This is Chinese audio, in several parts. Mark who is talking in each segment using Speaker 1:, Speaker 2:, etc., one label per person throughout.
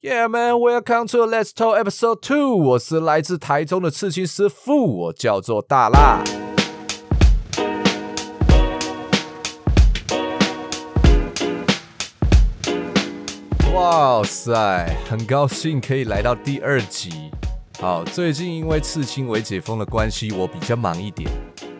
Speaker 1: Yeah, man, welcome to Let's Talk Episode Two。我是来自台中的刺青师傅，我叫做大辣。哇塞，很高兴可以来到第二集。好，最近因为刺青未解封的关系，我比较忙一点，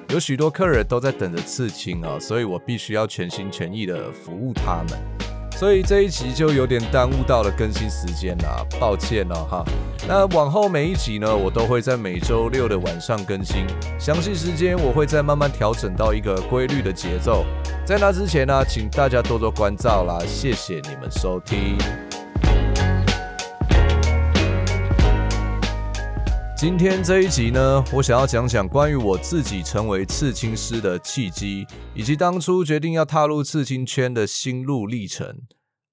Speaker 1: 有许多客人都在等着刺青啊，所以我必须要全心全意的服务他们。所以这一集就有点耽误到了更新时间啦，抱歉哦哈。那往后每一集呢，我都会在每周六的晚上更新，详细时间我会再慢慢调整到一个规律的节奏。在那之前呢，请大家多多关照啦，谢谢你们收听。今天这一集呢，我想要讲讲关于我自己成为刺青师的契机，以及当初决定要踏入刺青圈的心路历程。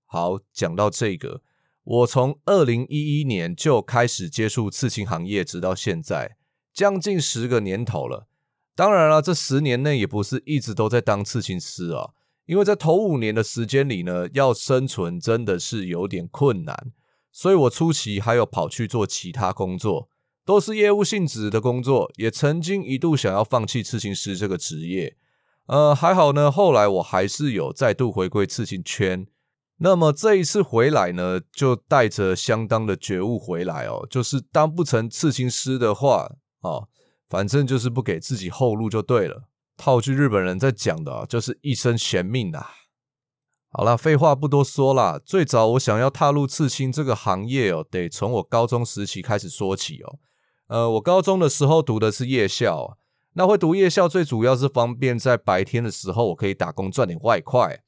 Speaker 1: 好，讲到这个，我从二零一一年就开始接触刺青行业，直到现在将近十个年头了。当然了，这十年内也不是一直都在当刺青师啊，因为在头五年的时间里呢，要生存真的是有点困难，所以我初期还有跑去做其他工作。都是业务性质的工作，也曾经一度想要放弃刺青师这个职业，呃，还好呢，后来我还是有再度回归刺青圈。那么这一次回来呢，就带着相当的觉悟回来哦，就是当不成刺青师的话，哦，反正就是不给自己后路就对了。套句日本人在讲的，就是一生悬命啊。好了，废话不多说啦，最早我想要踏入刺青这个行业哦，得从我高中时期开始说起哦。呃，我高中的时候读的是夜校，那会读夜校最主要是方便在白天的时候我可以打工赚点外快。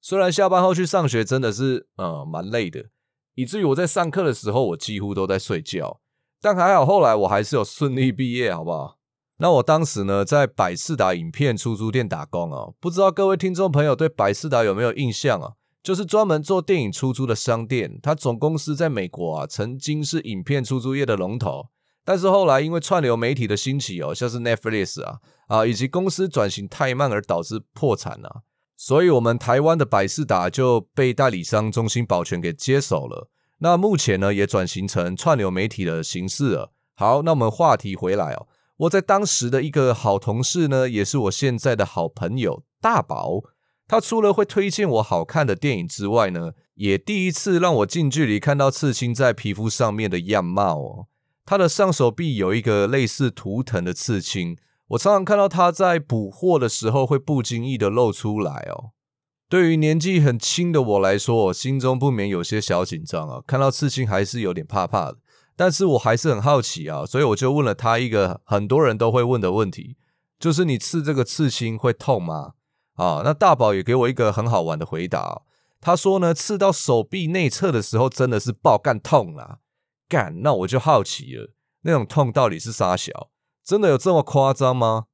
Speaker 1: 虽然下班后去上学真的是呃蛮累的，以至于我在上课的时候我几乎都在睡觉，但还好后来我还是有顺利毕业，好不好？那我当时呢在百事达影片出租店打工哦，不知道各位听众朋友对百事达有没有印象啊？就是专门做电影出租的商店，它总公司在美国啊，曾经是影片出租业的龙头。但是后来因为串流媒体的兴起哦，像是 Netflix 啊啊，以及公司转型太慢而导致破产啊，所以我们台湾的百事达就被代理商中心保全给接手了。那目前呢也转型成串流媒体的形式了。好，那我们话题回来哦，我在当时的一个好同事呢，也是我现在的好朋友大宝，他除了会推荐我好看的电影之外呢，也第一次让我近距离看到刺青在皮肤上面的样貌哦。他的上手臂有一个类似图腾的刺青，我常常看到他在捕获的时候会不经意的露出来哦。对于年纪很轻的我来说，我心中不免有些小紧张啊，看到刺青还是有点怕怕的。但是我还是很好奇啊，所以我就问了他一个很多人都会问的问题，就是你刺这个刺青会痛吗？啊，那大宝也给我一个很好玩的回答，他说呢，刺到手臂内侧的时候真的是爆干痛啊。干，那我就好奇了，那种痛到底是啥小？真的有这么夸张吗？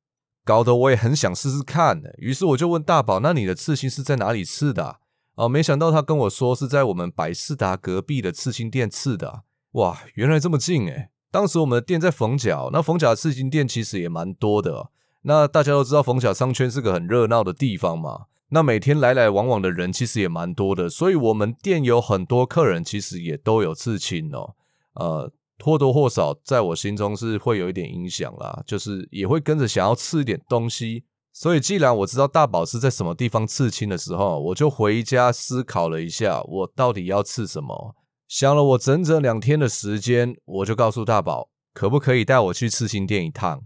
Speaker 1: 搞得我也很想试试看呢。于是我就问大宝：“那你的刺青是在哪里刺的？”哦，没想到他跟我说是在我们百事达隔壁的刺青店刺的。哇，原来这么近诶。当时我们的店在逢甲，那逢甲刺青店其实也蛮多的。那大家都知道逢甲商圈是个很热闹的地方嘛。那每天来来往往的人其实也蛮多的，所以我们店有很多客人其实也都有刺青哦。呃，或多或少在我心中是会有一点影响啦，就是也会跟着想要刺一点东西。所以既然我知道大宝是在什么地方刺青的时候，我就回家思考了一下，我到底要刺什么。想了我整整两天的时间，我就告诉大宝，可不可以带我去刺青店一趟？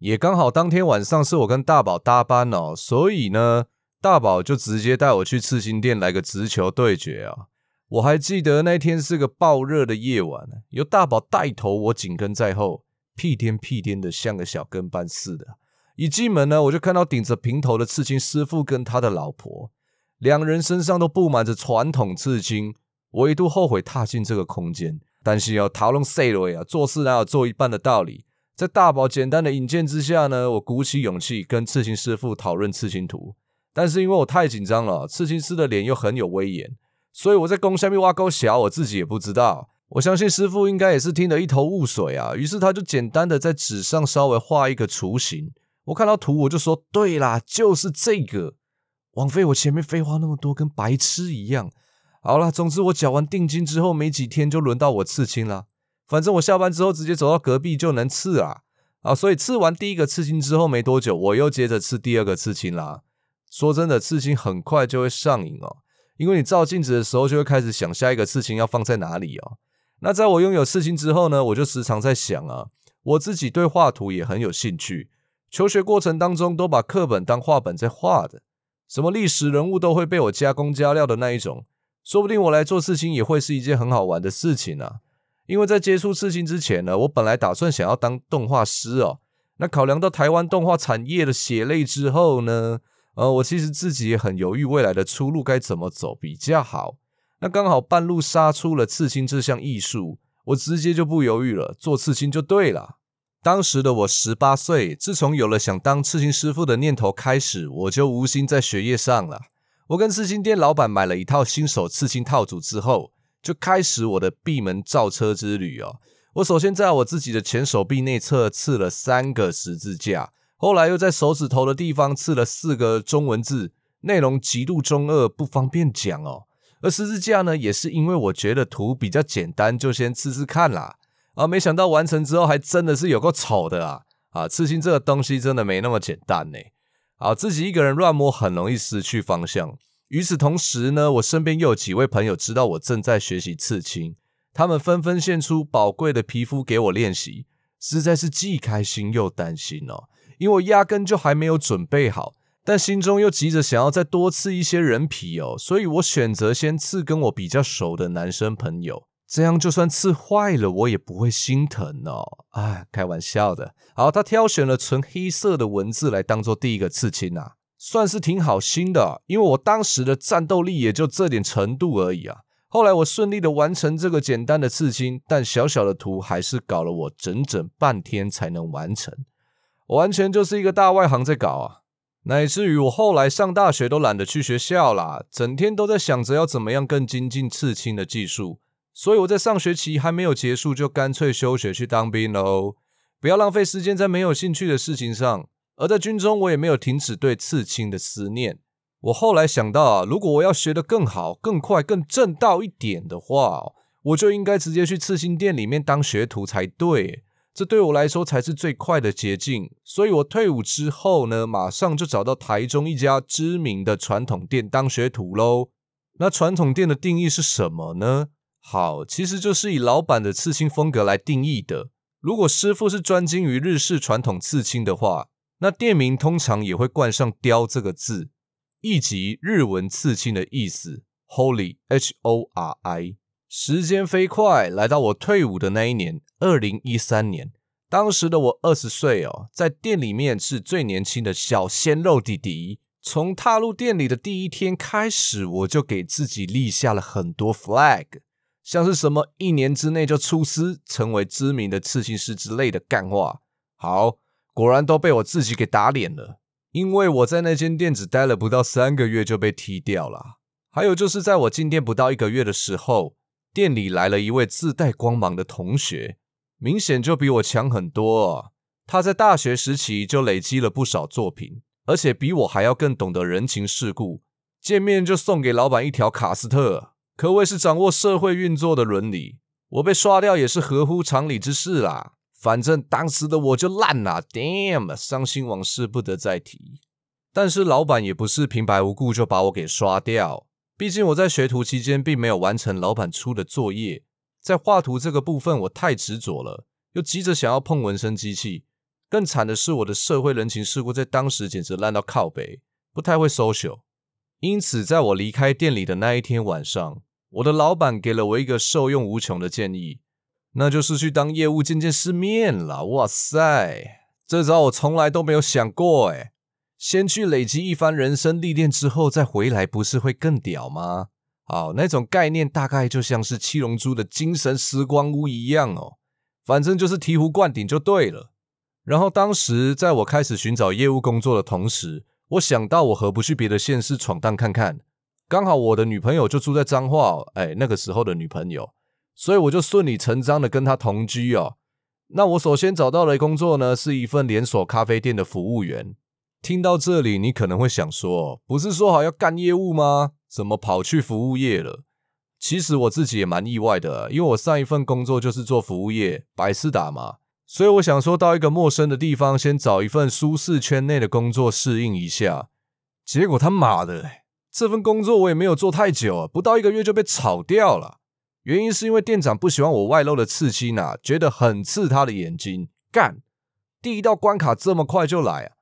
Speaker 1: 也刚好当天晚上是我跟大宝搭班哦，所以呢，大宝就直接带我去刺青店来个直球对决啊。我还记得那天是个爆热的夜晚，由大宝带头，我紧跟在后，屁颠屁颠的像个小跟班似的。一进门呢，我就看到顶着平头的刺青师傅跟他的老婆，两人身上都布满着传统刺青。我一度后悔踏进这个空间，但是要讨论 say 了呀，做事哪有做一半的道理？在大宝简单的引荐之下呢，我鼓起勇气跟刺青师傅讨论刺青图。但是因为我太紧张了，刺青师的脸又很有威严。所以我在攻下面挖沟小，我自己也不知道。我相信师傅应该也是听得一头雾水啊。于是他就简单的在纸上稍微画一个雏形。我看到图我就说：“对啦，就是这个。”枉费，我前面废话那么多，跟白痴一样好了，总之我缴完定金之后没几天就轮到我刺青了。反正我下班之后直接走到隔壁就能刺啊啊！所以刺完第一个刺青之后没多久，我又接着刺第二个刺青啦。说真的，刺青很快就会上瘾哦，因为你照镜子的时候就会开始想下一个刺青要放在哪里哦。那在我拥有刺青之后呢，我就时常在想啊，我自己对画图也很有兴趣，求学过程当中都把课本当画本在画的，什么历史人物都会被我加工加料的那一种，说不定我来做刺青也会是一件很好玩的事情啊。因为在接触刺青之前呢，我本来打算想要当动画师哦。那考量到台湾动画产业的血泪之后呢，呃，我其实自己也很犹豫未来的出路该怎么走比较好。那刚好半路杀出了刺青这项艺术，我直接就不犹豫了，做刺青就对了。当时的我十八岁，自从有了想当刺青师傅的念头开始，我就无心在学业上了。我跟刺青店老板买了一套新手刺青套组之后。就开始我的闭门造车之旅哦。我首先在我自己的前手臂内侧刺了三个十字架，后来又在手指头的地方刺了四个中文字，内容极度中二，不方便讲哦。而十字架呢，也是因为我觉得图比较简单，就先刺刺看啦。啊，没想到完成之后还真的是有够丑的啊！啊，刺青这个东西真的没那么简单呢。啊，自己一个人乱摸很容易失去方向。与此同时呢，我身边又有几位朋友知道我正在学习刺青，他们纷纷献出宝贵的皮肤给我练习，实在是既开心又担心哦。因为我压根就还没有准备好，但心中又急着想要再多刺一些人皮哦，所以我选择先刺跟我比较熟的男生朋友，这样就算刺坏了，我也不会心疼哦。哎，开玩笑的。好，他挑选了纯黑色的文字来当做第一个刺青啊。算是挺好心的，因为我当时的战斗力也就这点程度而已啊。后来我顺利的完成这个简单的刺青，但小小的图还是搞了我整整半天才能完成，完全就是一个大外行在搞啊。乃至于我后来上大学都懒得去学校啦，整天都在想着要怎么样更精进刺青的技术。所以我在上学期还没有结束，就干脆休学去当兵喽，不要浪费时间在没有兴趣的事情上。而在军中，我也没有停止对刺青的思念。我后来想到啊，如果我要学得更好、更快、更正道一点的话，我就应该直接去刺青店里面当学徒才对。这对我来说才是最快的捷径。所以我退伍之后呢，马上就找到台中一家知名的传统店当学徒喽。那传统店的定义是什么呢？好，其实就是以老板的刺青风格来定义的。如果师傅是专精于日式传统刺青的话，那店名通常也会冠上“雕”这个字，意即日文刺青的意思。Holy H O R I。时间飞快，来到我退伍的那一年，二零一三年。当时的我二十岁哦，在店里面是最年轻的小鲜肉弟弟。从踏入店里的第一天开始，我就给自己立下了很多 flag，像是什么一年之内就出师，成为知名的刺青师之类的干话。好。果然都被我自己给打脸了，因为我在那间店只待了不到三个月就被踢掉了。还有就是在我进店不到一个月的时候，店里来了一位自带光芒的同学，明显就比我强很多。他在大学时期就累积了不少作品，而且比我还要更懂得人情世故，见面就送给老板一条卡斯特，可谓是掌握社会运作的伦理。我被刷掉也是合乎常理之事啦。反正当时的我就烂啦，damn，伤心往事不得再提。但是老板也不是平白无故就把我给刷掉，毕竟我在学徒期间并没有完成老板出的作业，在画图这个部分我太执着了，又急着想要碰纹身机器。更惨的是我的社会人情世故在当时简直烂到靠北，不太会 social。因此，在我离开店里的那一天晚上，我的老板给了我一个受用无穷的建议。那就是去当业务见见世面了。哇塞，这招我从来都没有想过哎。先去累积一番人生历练之后再回来，不是会更屌吗？好，那种概念大概就像是七龙珠的精神时光屋一样哦。反正就是醍醐灌顶就对了。然后当时在我开始寻找业务工作的同时，我想到我何不去别的县市闯荡看看？刚好我的女朋友就住在彰化，哎，那个时候的女朋友。所以我就顺理成章的跟她同居哦。那我首先找到的工作呢，是一份连锁咖啡店的服务员。听到这里，你可能会想说，不是说好要干业务吗？怎么跑去服务业了？其实我自己也蛮意外的，因为我上一份工作就是做服务业，百事达嘛，所以我想说到一个陌生的地方，先找一份舒适圈内的工作适应一下。结果他妈的，这份工作我也没有做太久，不到一个月就被炒掉了。原因是因为店长不喜欢我外露的刺青啊，觉得很刺他的眼睛。干，第一道关卡这么快就来啊！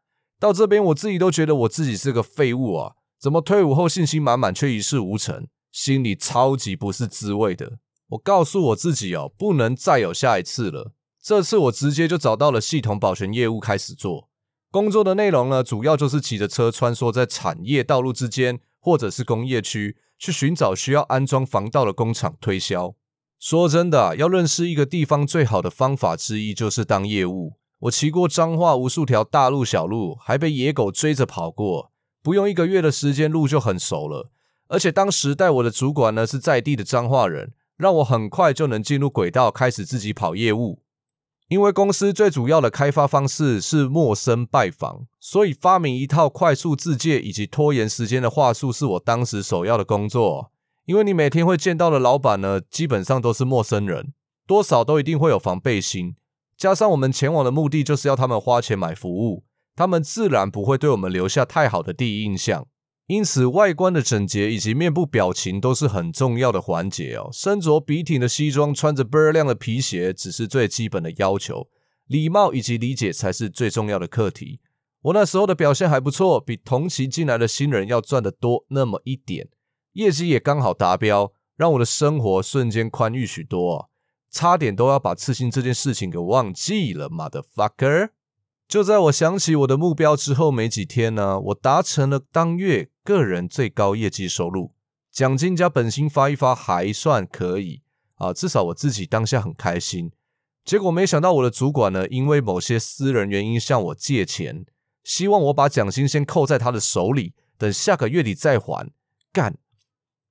Speaker 1: 到这边我自己都觉得我自己是个废物啊，怎么退伍后信心满满却一事无成，心里超级不是滋味的。我告诉我自己哦，不能再有下一次了。这次我直接就找到了系统保全业务开始做工作的内容呢，主要就是骑着车穿梭在产业道路之间，或者是工业区。去寻找需要安装防盗的工厂推销。说真的，要认识一个地方最好的方法之一就是当业务。我骑过彰化无数条大路小路，还被野狗追着跑过，不用一个月的时间，路就很熟了。而且当时带我的主管呢是在地的彰化人，让我很快就能进入轨道，开始自己跑业务。因为公司最主要的开发方式是陌生拜访，所以发明一套快速自介以及拖延时间的话术是我当时首要的工作。因为你每天会见到的老板呢，基本上都是陌生人，多少都一定会有防备心。加上我们前往的目的就是要他们花钱买服务，他们自然不会对我们留下太好的第一印象。因此，外观的整洁以及面部表情都是很重要的环节哦。身着笔挺的西装，穿着倍儿亮的皮鞋，只是最基本的要求。礼貌以及理解才是最重要的课题。我那时候的表现还不错，比同期进来的新人要赚得多那么一点，业绩也刚好达标，让我的生活瞬间宽裕许多，差点都要把刺青这件事情给忘记了，motherfucker。就在我想起我的目标之后没几天呢，我达成了当月个人最高业绩收入，奖金加本薪发一发还算可以啊，至少我自己当下很开心。结果没想到我的主管呢，因为某些私人原因向我借钱，希望我把奖金先扣在他的手里，等下个月底再还。干，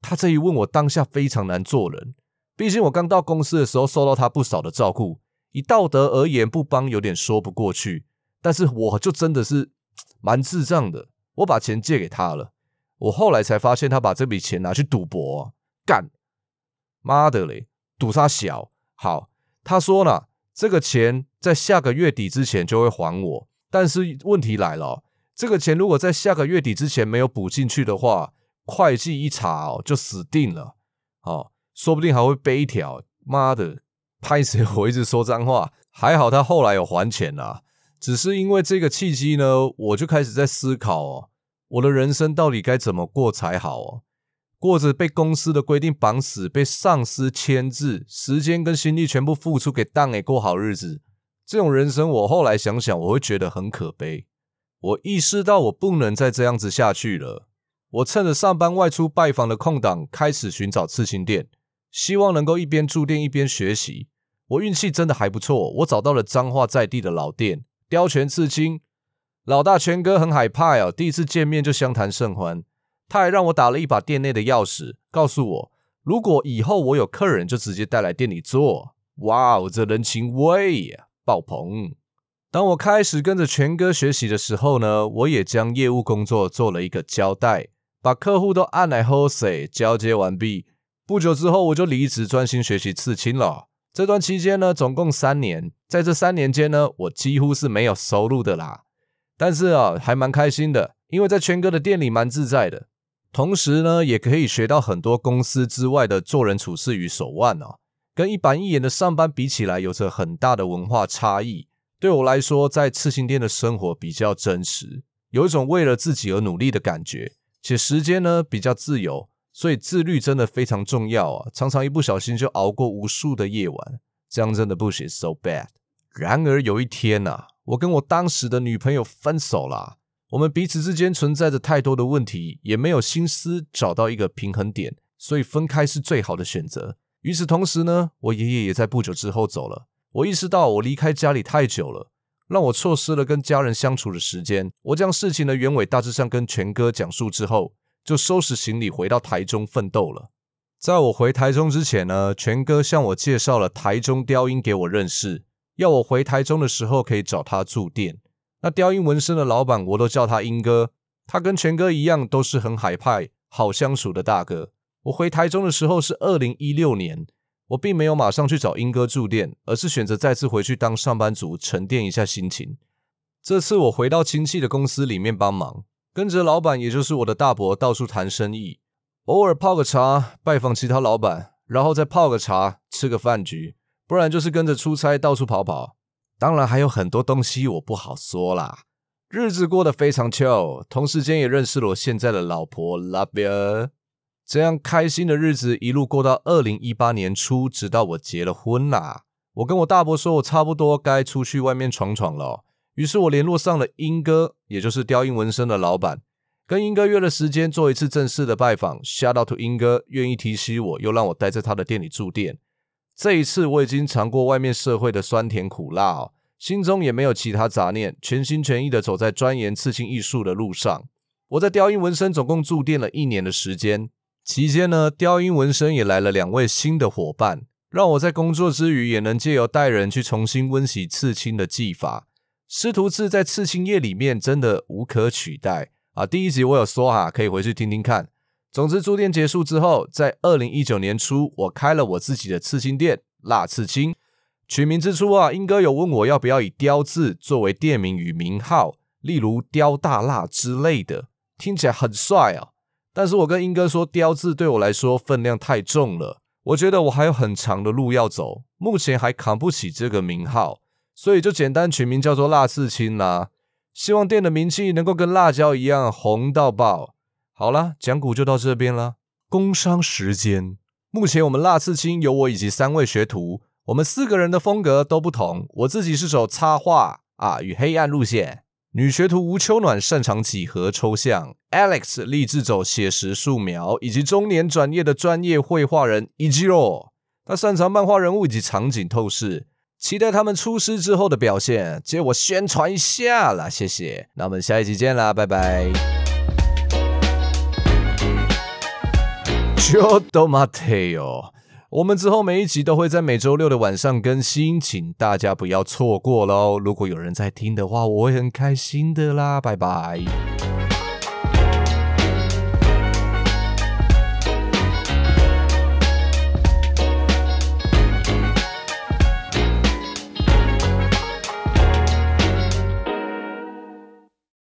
Speaker 1: 他这一问我当下非常难做人，毕竟我刚到公司的时候受到他不少的照顾，以道德而言不帮有点说不过去。但是我就真的是蛮智障的，我把钱借给他了，我后来才发现他把这笔钱拿去赌博，干妈的嘞，赌他小好。他说呢，这个钱在下个月底之前就会还我，但是问题来了，这个钱如果在下个月底之前没有补进去的话，会计一查哦就死定了，哦，说不定还会背一条，妈的，拍死我一直说脏话，还好他后来有还钱啊。只是因为这个契机呢，我就开始在思考哦，我的人生到底该怎么过才好哦？过着被公司的规定绑死、被上司牵制、时间跟心力全部付出给当诶过好日子，这种人生，我后来想想，我会觉得很可悲。我意识到我不能再这样子下去了。我趁着上班外出拜访的空档，开始寻找刺青店，希望能够一边住店一边学习。我运气真的还不错，我找到了彰化在地的老店。雕拳刺青，老大全哥很海派哦，第一次见面就相谈甚欢。他还让我打了一把店内的钥匙，告诉我如果以后我有客人，就直接带来店里做。哇哦，这人情味呀，爆棚！当我开始跟着全哥学习的时候呢，我也将业务工作做了一个交代，把客户都按来 hose 交接完毕。不久之后，我就离职，专心学习刺青了。这段期间呢，总共三年。在这三年间呢，我几乎是没有收入的啦。但是啊，还蛮开心的，因为在圈哥的店里蛮自在的。同时呢，也可以学到很多公司之外的做人处事与手腕哦。跟一板一眼的上班比起来，有着很大的文化差异。对我来说，在刺青店的生活比较真实，有一种为了自己而努力的感觉，且时间呢比较自由。所以自律真的非常重要啊！常常一不小心就熬过无数的夜晚，这样真的不行，so bad。然而有一天呐，我跟我当时的女朋友分手了，我们彼此之间存在着太多的问题，也没有心思找到一个平衡点，所以分开是最好的选择。与此同时呢，我爷爷也在不久之后走了。我意识到我离开家里太久了，让我错失了跟家人相处的时间。我将事情的原委大致上跟全哥讲述之后。就收拾行李回到台中奋斗了。在我回台中之前呢，全哥向我介绍了台中雕鹰给我认识，要我回台中的时候可以找他住店。那雕鹰纹身的老板，我都叫他鹰哥。他跟全哥一样，都是很海派、好相处的大哥。我回台中的时候是二零一六年，我并没有马上去找英哥住店，而是选择再次回去当上班族，沉淀一下心情。这次我回到亲戚的公司里面帮忙，跟着老板，也就是我的大伯，到处谈生意，偶尔泡个茶，拜访其他老板，然后再泡个茶，吃个饭局，不然就是跟着出差到处跑跑。当然还有很多东西我不好说啦。日子过得非常 chill，同时间也认识了我现在的老婆 Love you。这样开心的日子一路过到二零一八年初，直到我结了婚啦。我跟我大伯说，我差不多该出去外面闯闯了。于是我联络上了英哥，也就是雕印纹身的老板，跟英哥约了时间做一次正式的拜访。Shout out to 英哥，愿意提携我，又让我待在他的店里住店。这一次我已经尝过外面社会的酸甜苦辣哦。心中也没有其他杂念，全心全意的走在钻研刺青艺术的路上。我在雕印纹身总共住店了一年的时间，期间呢，雕印纹身也来了两位新的伙伴，让我在工作之余也能借由带人去重新温习刺青的技法。师徒制在刺青业里面真的无可取代啊！第一集我有说哈，可以回去听听看。总之，驻店结束之后，在二零一九年初，我开了我自己的刺青店——辣刺青。取名之初啊，英哥有问我要不要以“雕”字作为店名与名号，例如“雕大辣”之类的，听起来很帅啊。但是我跟英哥说，“雕”字对我来说分量太重了，我觉得我还有很长的路要走，目前还扛不起这个名号，所以就简单取名叫做“辣刺青”啦。希望店的名气能够跟辣椒一样红到爆。好了，讲古就到这边了。工商时间，目前我们辣刺青有我以及三位学徒。我们四个人的风格都不同，我自己是走插画啊与黑暗路线，女学徒吴秋暖擅长几何抽象，Alex 立志走写实素描，以及中年转业的专业绘画人 Ejiro，他擅长漫画人物以及场景透视，期待他们出师之后的表现，借我宣传一下啦，谢谢，那我们下一集见啦，拜拜。就都马特哟。我们之后每一集都会在每周六的晚上更新，请大家不要错过喽！如果有人在听的话，我会很开心的啦，拜拜。